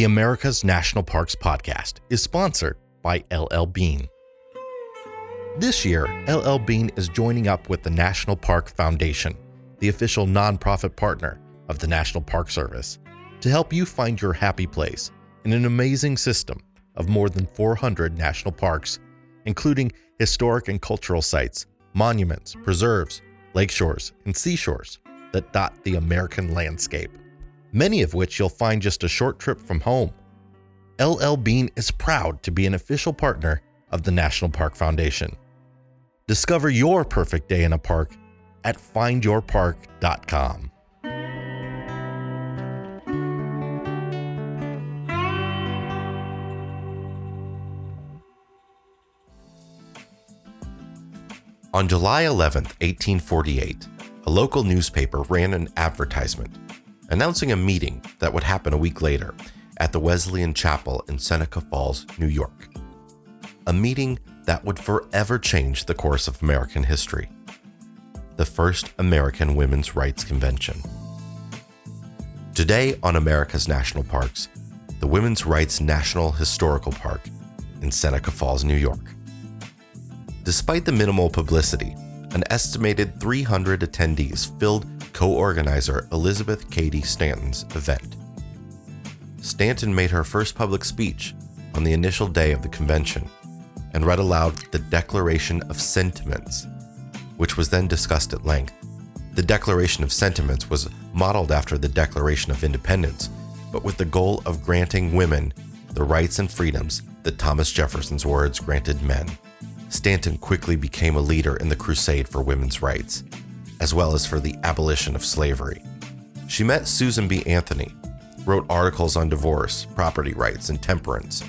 The America's National Parks podcast is sponsored by LL Bean. This year, LL Bean is joining up with the National Park Foundation, the official nonprofit partner of the National Park Service, to help you find your happy place in an amazing system of more than 400 national parks, including historic and cultural sites, monuments, preserves, lakeshores, and seashores that dot the American landscape, many of which you'll find just a short trip from home. LL Bean is proud to be an official partner of the National Park Foundation. Discover your perfect day in a park at findyourpark.com. On July 11, 1848, a local newspaper ran an advertisement announcing a meeting that would happen a week later at the Wesleyan Chapel in Seneca Falls, New York. A meeting that would forever change the course of American history. The first American Women's Rights Convention. Today on America's National Parks, the Women's Rights National Historical Park in Seneca Falls, New York. Despite the minimal publicity, an estimated 300 attendees filled co organizer Elizabeth Cady Stanton's event. Stanton made her first public speech on the initial day of the convention and read aloud the Declaration of Sentiments, which was then discussed at length. The Declaration of Sentiments was modeled after the Declaration of Independence, but with the goal of granting women the rights and freedoms that Thomas Jefferson's words granted men. Stanton quickly became a leader in the crusade for women's rights, as well as for the abolition of slavery. She met Susan B. Anthony, wrote articles on divorce, property rights, and temperance.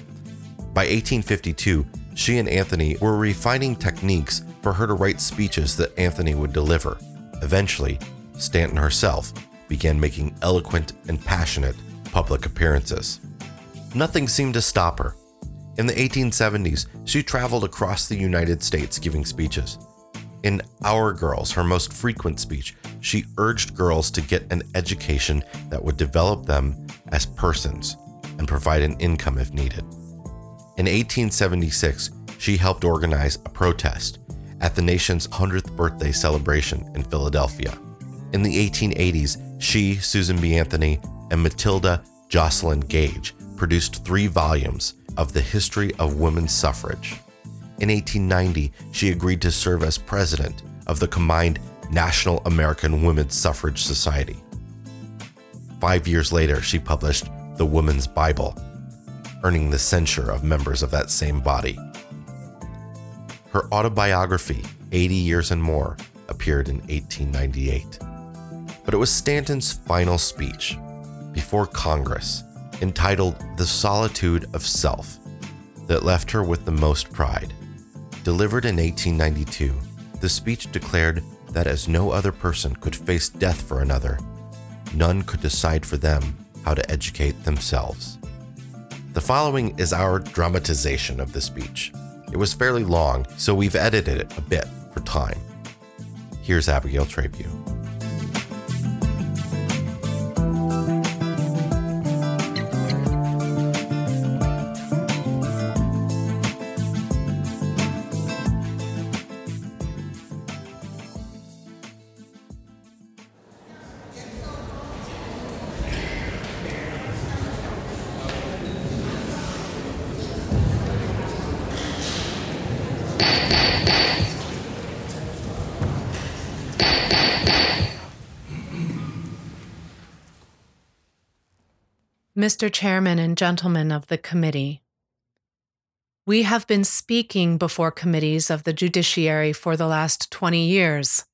By 1852, she and Anthony were refining techniques for her to write speeches that Anthony would deliver. Eventually, Stanton herself began making eloquent and passionate public appearances. Nothing seemed to stop her. In the 1870s, she traveled across the United States giving speeches. In Our Girls, her most frequent speech, she urged girls to get an education that would develop them as persons and provide an income if needed. In 1876, she helped organize a protest at the nation's 100th birthday celebration in Philadelphia. In the 1880s, she, Susan B. Anthony, and Matilda Joslyn Gage produced three volumes of the history of women's suffrage. In 1890, she agreed to serve as president of the combined National American Women's Suffrage Society. Five years later, she published The Woman's Bible, earning the censure of members of that same body. Her autobiography, 80 Years and More, appeared in 1898. But it was Stanton's final speech before Congress entitled The Solitude of Self, that left her with the most pride. Delivered in 1892, the speech declared that as no other person could face death for another, none could decide for them how to educate themselves. The following is our dramatization of the speech. It was fairly long, so we've edited it a bit for time. Here's Abigail Trabue. Mr. Chairman and gentlemen of the committee, we have been speaking before committees of the judiciary for the last 20 years,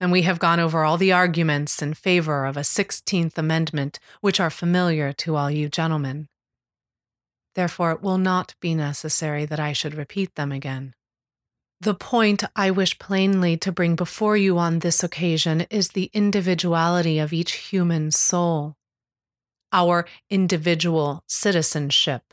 and we have gone over all the arguments in favor of a 16th Amendment which are familiar to all you gentlemen. Therefore, it will not be necessary that I should repeat them again. The point I wish plainly to bring before you on this occasion is the individuality of each human soul our individual citizenship.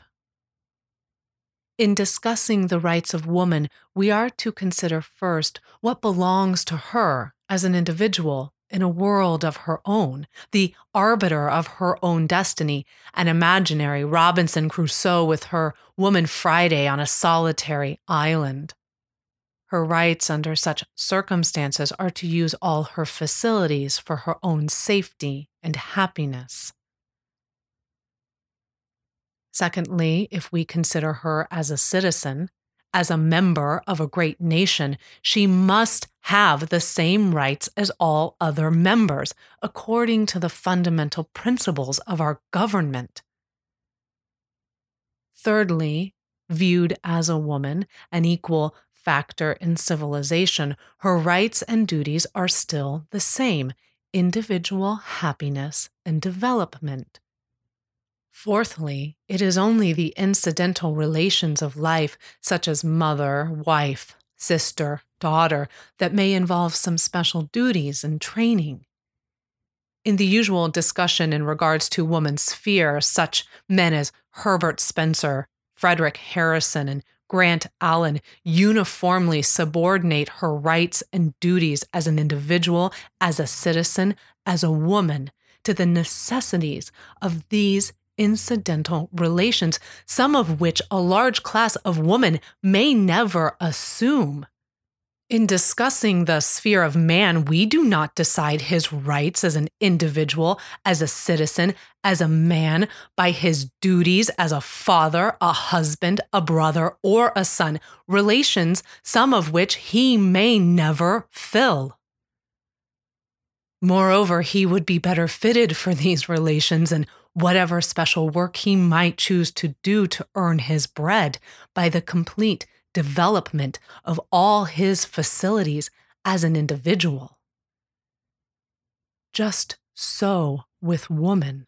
In discussing the rights of woman, we are to consider first what belongs to her as an individual in a world of her own, the arbiter of her own destiny, an imaginary Robinson Crusoe with her woman Friday on a solitary island. Her rights under such circumstances are to use all her facilities for her own safety and happiness. Secondly, if we consider her as a citizen, as a member of a great nation, she must have the same rights as all other members, according to the fundamental principles of our government. Thirdly, viewed as a woman, an equal factor in civilization, her rights and duties are still the same individual happiness and development. Fourthly, it is only the incidental relations of life, such as mother, wife, sister, daughter, that may involve some special duties and training. In the usual discussion in regards to woman's sphere, such men as Herbert Spencer, Frederic Harrison, and Grant Allen uniformly subordinate her rights and duties as an individual, as a citizen, as a woman to the necessities of these incidental relations, some of which a large class of women may never assume. In discussing the sphere of man, we do not decide his rights as an individual, as a citizen, as a man, by his duties as a father, a husband, a brother, or a son, relations, some of which he may never fill. Moreover, he would be better fitted for these relations and whatever special work he might choose to do to earn his bread by the complete development of all his facilities as an individual. Just so with woman.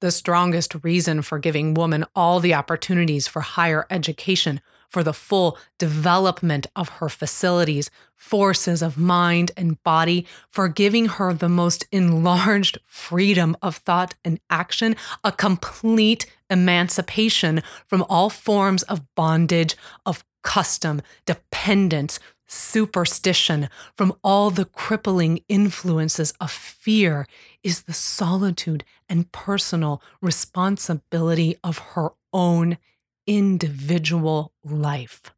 The strongest reason for giving woman all the opportunities for higher education, for the full development of her facilities, forces of mind and body, for giving her the most enlarged freedom of thought and action, a complete emancipation from all forms of bondage, of custom, dependence, superstition, from all the crippling influences of fear, is the solitude and personal responsibility of her own individual life.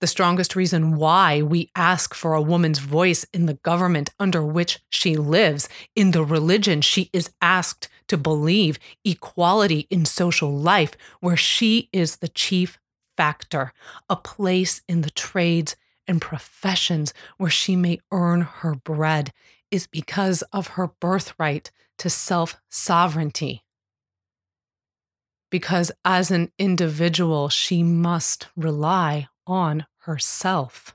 The strongest reason why we ask for a woman's voice in the government under which she lives, in the religion she is asked to believe, equality in social life, where she is the chief factor, a place in the trades and professions where she may earn her bread, is because of her birthright to self sovereignty. Because as an individual, she must rely on herself.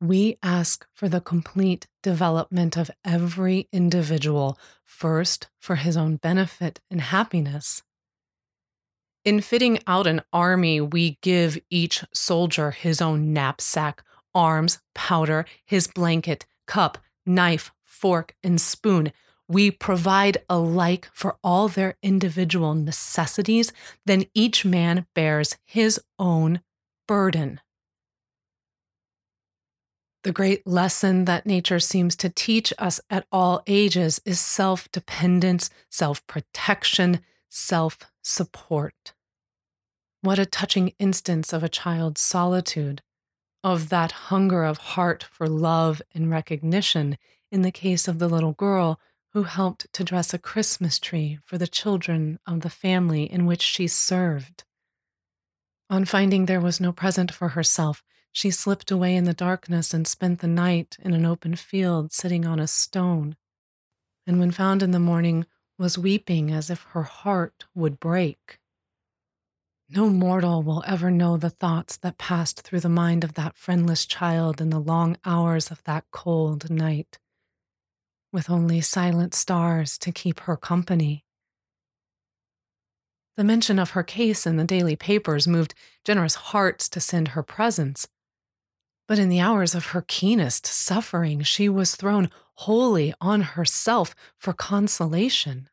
We ask for the complete development of every individual, first for his own benefit and happiness. In fitting out an army, we give each soldier his own knapsack, arms, powder, his blanket, cup, knife, fork, and spoon. We provide alike for all their individual necessities, then each man bears his own burden. The great lesson that nature seems to teach us at all ages is self dependence, self protection, self support. What a touching instance of a child's solitude, of that hunger of heart for love and recognition in the case of the little girl who helped to dress a Christmas tree for the children of the family in which she served. On finding there was no present for herself, she slipped away in the darkness and spent the night in an open field sitting on a stone. And when found in the morning, was weeping as if her heart would break. No mortal will ever know the thoughts that passed through the mind of that friendless child in the long hours of that cold night, with only silent stars to keep her company. The mention of her case in the daily papers moved generous hearts to send her presents. But in the hours of her keenest suffering, she was thrown wholly on herself for consolation.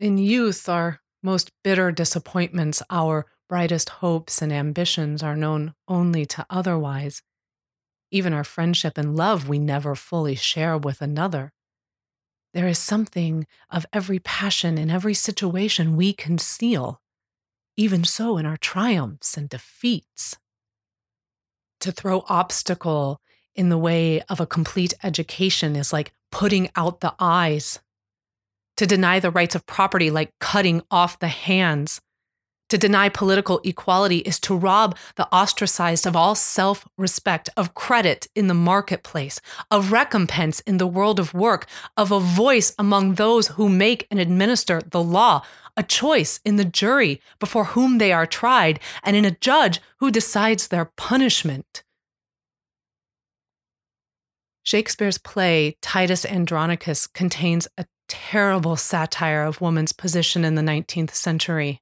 In youth, our most bitter disappointments, our brightest hopes and ambitions are known only to otherwise. Even our friendship and love we never fully share with another. There is something of every passion in every situation we conceal, even so in our triumphs and defeats. To throw obstacle in the way of a complete education is like putting out the eyes. To deny the rights of property, like cutting off the hands. To deny political equality is to rob the ostracized of all self respect, of credit in the marketplace, of recompense in the world of work, of a voice among those who make and administer the law, a choice in the jury before whom they are tried, and in a judge who decides their punishment. Shakespeare's play, Titus Andronicus, contains a terrible satire of woman's position in the 19th century.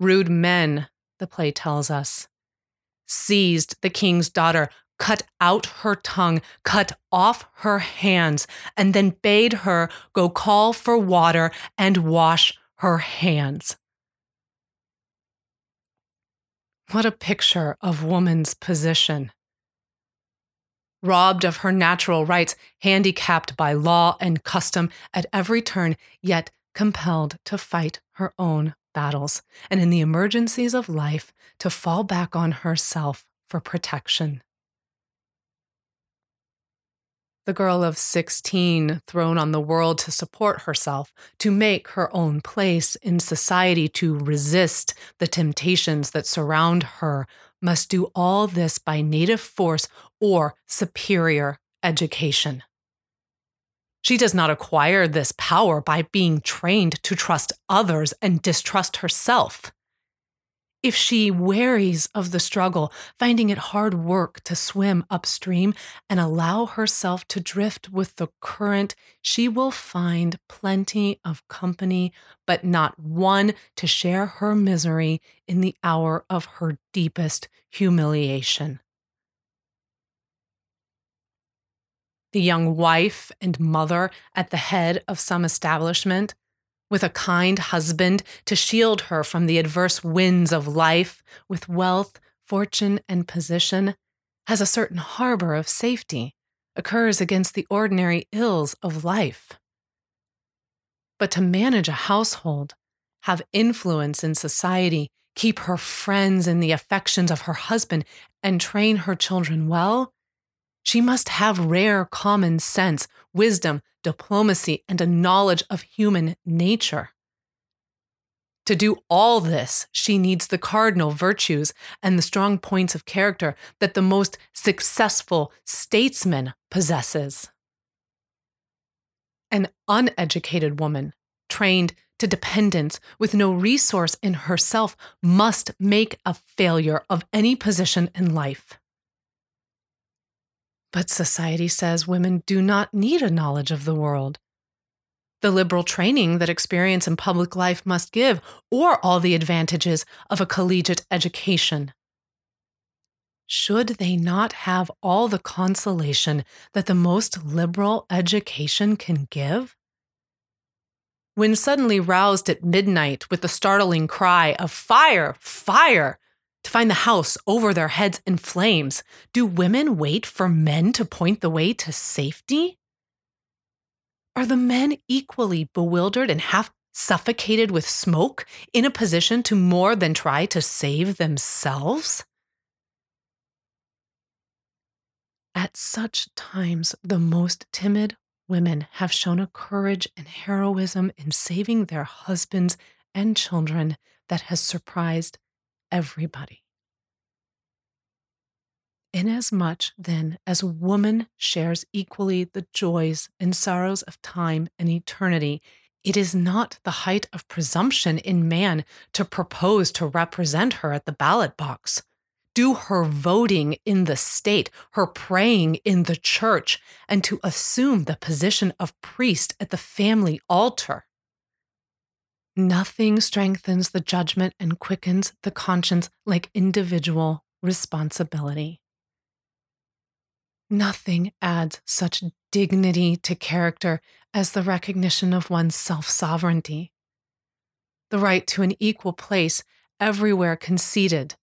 Rude men, the play tells us, seized the king's daughter, cut out her tongue, cut off her hands, and then bade her go call for water and wash her hands. What a picture of woman's position robbed of her natural rights, handicapped by law and custom at every turn, yet compelled to fight her own battles, and in the emergencies of life, to fall back on herself for protection. The girl of 16, thrown on the world to support herself, to make her own place in society, to resist the temptations that surround her, must do all this by native force or superior education. She does not acquire this power by being trained to trust others and distrust herself. If she wearies of the struggle, finding it hard work to swim upstream and allow herself to drift with the current, she will find plenty of company, but not one to share her misery in the hour of her deepest humiliation. The young wife and mother at the head of some establishment with a kind husband to shield her from the adverse winds of life, with wealth, fortune, and position, has a certain harbor of safety, occurs against the ordinary ills of life. But to manage a household, have influence in society, keep her friends in the affections of her husband, and train her children well, she must have rare common sense, wisdom, diplomacy, and a knowledge of human nature. To do all this, she needs the cardinal virtues and the strong points of character that the most successful statesman possesses. An uneducated woman, trained to dependence with no resource in herself, must make a failure of any position in life. But society says women do not need a knowledge of the world. The liberal training that experience in public life must give, or all the advantages of a collegiate education. Should they not have all the consolation that the most liberal education can give? When suddenly roused at midnight with the startling cry of fire, fire, to find the house over their heads in flames. Do women wait for men to point the way to safety? Are the men equally bewildered and half suffocated with smoke, in a position to more than try to save themselves? At such times, the most timid women have shown a courage and heroism in saving their husbands and children that has surprised everybody. Inasmuch, then, as woman shares equally the joys and sorrows of time and eternity, it is not the height of presumption in man to propose to represent her at the ballot box, do her voting in the state, her praying in the church, and to assume the position of priest at the family altar. Nothing strengthens the judgment and quickens the conscience like individual responsibility. Nothing adds such dignity to character as the recognition of one's self sovereignty. The right to an equal place everywhere conceded,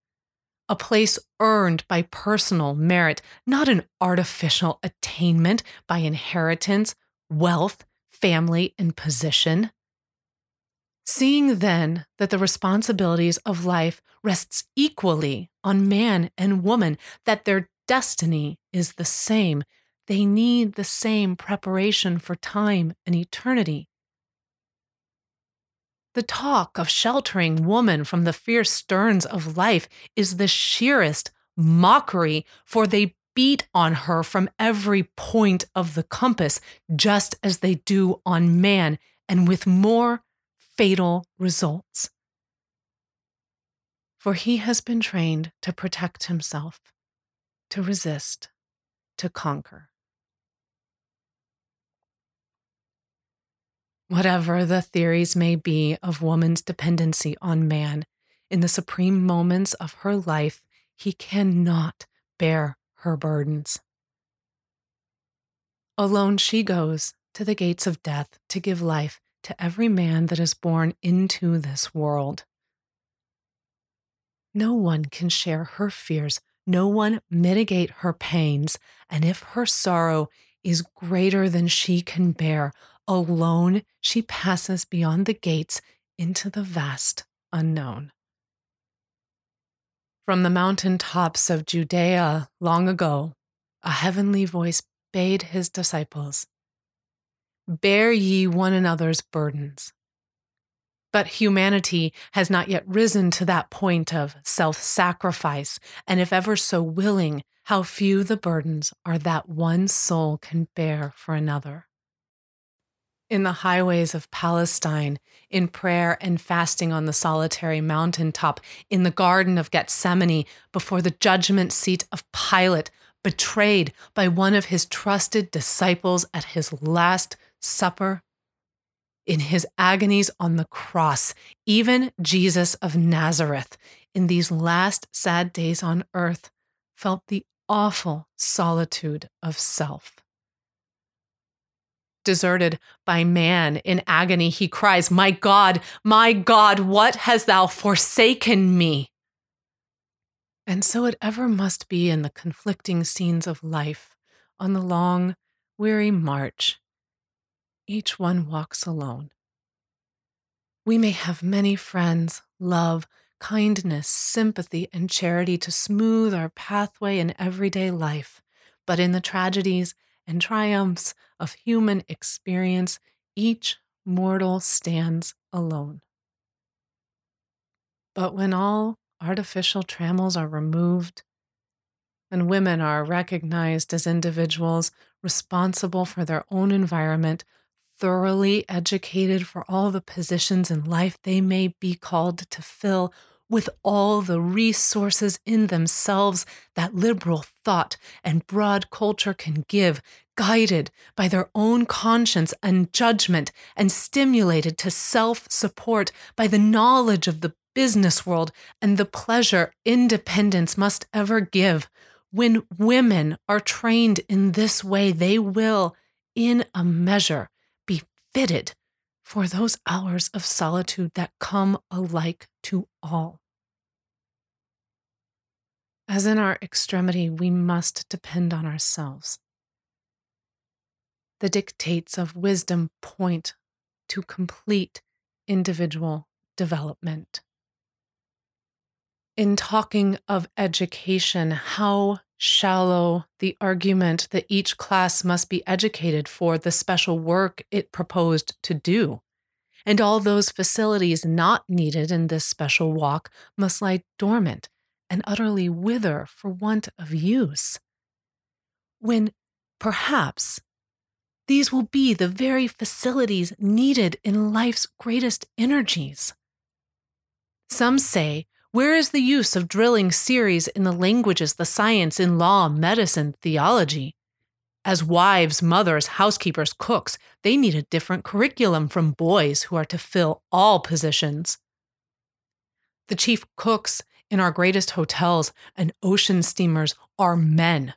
a place earned by personal merit, not an artificial attainment by inheritance, wealth, family, and position. Seeing then that the responsibilities of life rests equally on man and woman, that their destiny is the same, they need the same preparation for time and eternity. The talk of sheltering woman from the fierce sterns of life is the sheerest mockery, for they beat on her from every point of the compass, just as they do on man, and with more fatal results. For he has been trained to protect himself, to resist, to conquer. Whatever the theories may be of woman's dependency on man, in the supreme moments of her life, he cannot bear her burdens. Alone she goes to the gates of death to give life to every man that is born into this world. No one can share her fears, no one mitigate her pains, and if her sorrow is greater than she can bear, alone she passes beyond the gates into the vast unknown. From the mountain tops of Judea long ago, a heavenly voice bade his disciples Bear ye one another's burdens. But humanity has not yet risen to that point of self sacrifice, and if ever so willing, how few the burdens are that one soul can bear for another. In the highways of Palestine, in prayer and fasting on the solitary mountain top, in the Garden of Gethsemane, before the judgment seat of Pilate, betrayed by one of his trusted disciples at his last supper, in his agonies on the cross, even Jesus of Nazareth, in these last sad days on earth, felt the awful solitude of self. Deserted by man in agony, he cries, My God, my God, what hast thou forsaken me? And so it ever must be in the conflicting scenes of life, on the long, weary march each one walks alone. We may have many friends, love, kindness, sympathy, and charity to smooth our pathway in everyday life, but in the tragedies and triumphs of human experience, each mortal stands alone. But when all artificial trammels are removed, and women are recognized as individuals responsible for their own environment thoroughly educated for all the positions in life they may be called to fill, with all the resources in themselves that liberal thought and broad culture can give, guided by their own conscience and judgment, and stimulated to self support by the knowledge of the business world and the pleasure independence must ever give. When women are trained in this way, they will, in a measure, fitted for those hours of solitude that come alike to all. As in our extremity, we must depend on ourselves. The dictates of wisdom point to complete individual development. In talking of education, how shallow the argument that each class must be educated for the special work it proposed to do. And all those facilities not needed in this special walk must lie dormant and utterly wither for want of use. When perhaps these will be the very facilities needed in life's greatest energies. Some say where is the use of drilling series in the languages, the science, in law, medicine, theology? As wives, mothers, housekeepers, cooks, they need a different curriculum from boys who are to fill all positions. The chief cooks in our greatest hotels and ocean steamers are men.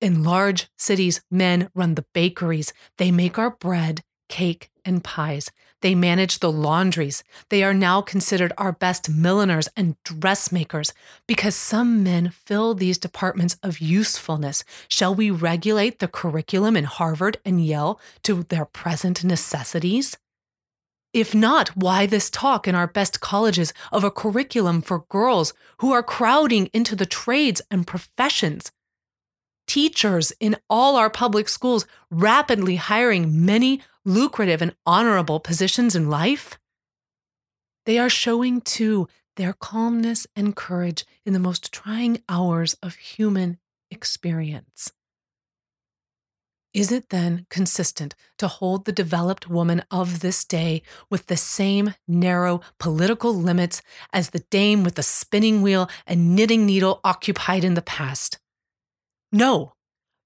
In large cities, men run the bakeries. They make our bread, cake, and pies. They manage the laundries. They are now considered our best milliners and dressmakers because some men fill these departments of usefulness. Shall we regulate the curriculum in Harvard and Yale to their present necessities? If not, why this talk in our best colleges of a curriculum for girls who are crowding into the trades and professions? Teachers in all our public schools rapidly hiring many lucrative and honorable positions in life? They are showing too their calmness and courage in the most trying hours of human experience. Is it then consistent to hold the developed woman of this day with the same narrow political limits as the dame with the spinning wheel and knitting needle occupied in the past? No,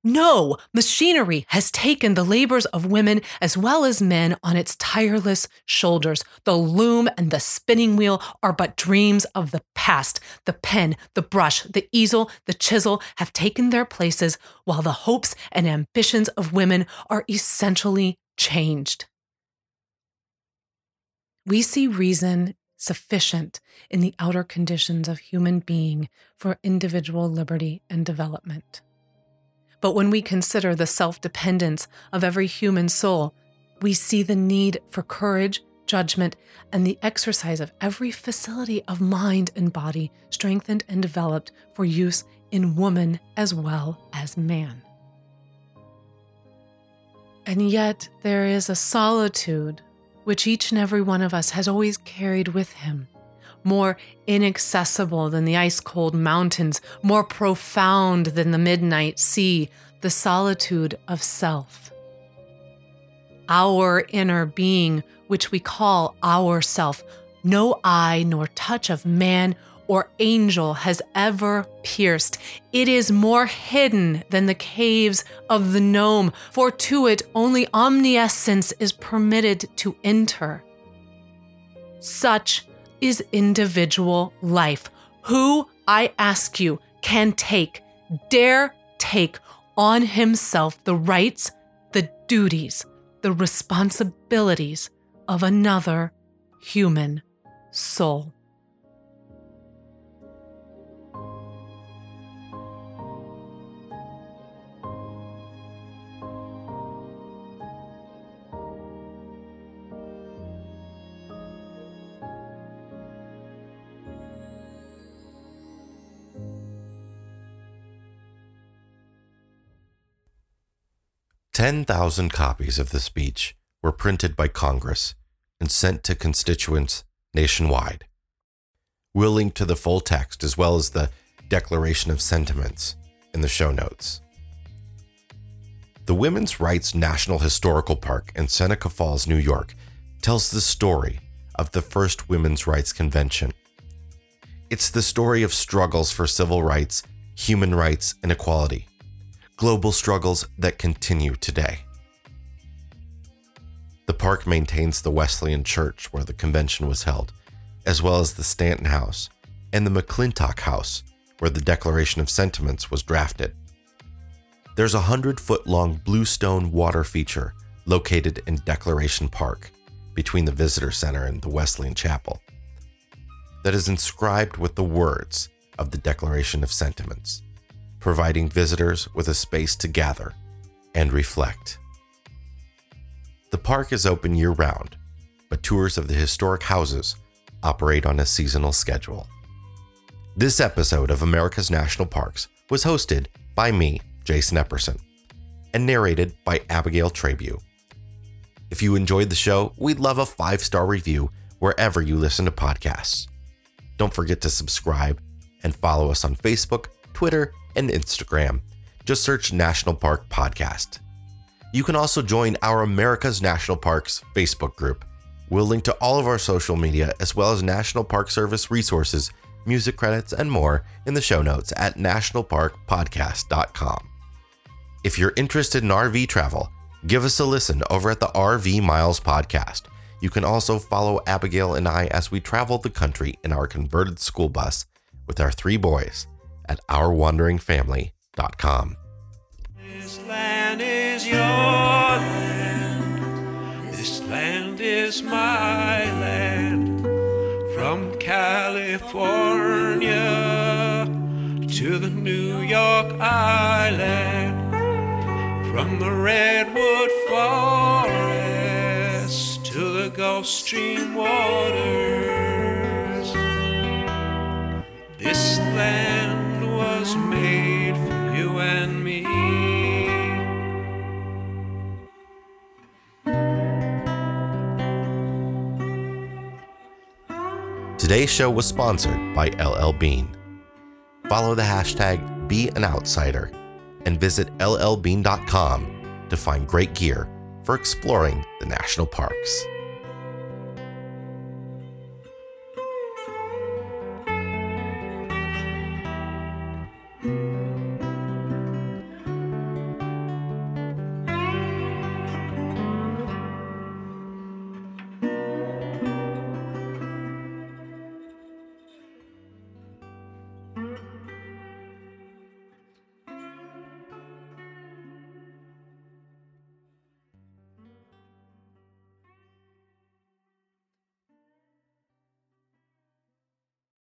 no, machinery has taken the labors of women as well as men on its tireless shoulders. The loom and the spinning wheel are but dreams of the past. The pen, the brush, the easel, the chisel have taken their places, while the hopes and ambitions of women are essentially changed. We see reason sufficient in the outer conditions of human being for individual liberty and development. But when we consider the self dependence of every human soul, we see the need for courage, judgment, and the exercise of every facility of mind and body strengthened and developed for use in woman as well as man. And yet, there is a solitude which each and every one of us has always carried with him more inaccessible than the ice cold mountains, more profound than the midnight sea, the solitude of self. Our inner being, which we call ourself, no eye nor touch of man or angel has ever pierced. It is more hidden than the caves of the gnome, for to it only omniscience is permitted to enter. Such is individual life. Who, I ask you, can take, dare take on himself the rights, the duties, the responsibilities of another human soul? 10,000 copies of the speech were printed by Congress and sent to constituents nationwide. We'll link to the full text as well as the Declaration of Sentiments in the show notes. The Women's Rights National Historical Park in Seneca Falls, New York, tells the story of the first Women's Rights Convention. It's the story of struggles for civil rights, human rights, and equality global struggles that continue today. The park maintains the Wesleyan Church where the convention was held, as well as the Stanton House and the McClintock House where the Declaration of Sentiments was drafted. There's a 100 foot long bluestone water feature located in Declaration Park between the Visitor Center and the Wesleyan Chapel that is inscribed with the words of the Declaration of Sentiments providing visitors with a space to gather and reflect. The park is open year round, but tours of the historic houses operate on a seasonal schedule. This episode of America's National Parks was hosted by me, Jason Epperson, and narrated by Abigail Trabue. If you enjoyed the show, we'd love a five star review wherever you listen to podcasts. Don't forget to subscribe and follow us on Facebook, Twitter, and Instagram. Just search National Park Podcast. You can also join our America's National Parks Facebook group. We'll link to all of our social media as well as National Park Service resources, music credits, and more in the show notes at nationalparkpodcast.com. If you're interested in RV travel, give us a listen over at the RV Miles podcast. You can also follow Abigail and I as we travel the country in our converted school bus with our three boys at ourwanderingfamily.com. This land is your land. This land is my land. From California to the New York Island, from the Redwood Forest to the Gulf Stream waters. This land was made for you and me. Today's show was sponsored by LL Bean. Follow the hashtag BeAnOutsider and visit llbean.com to find great gear for exploring the national parks.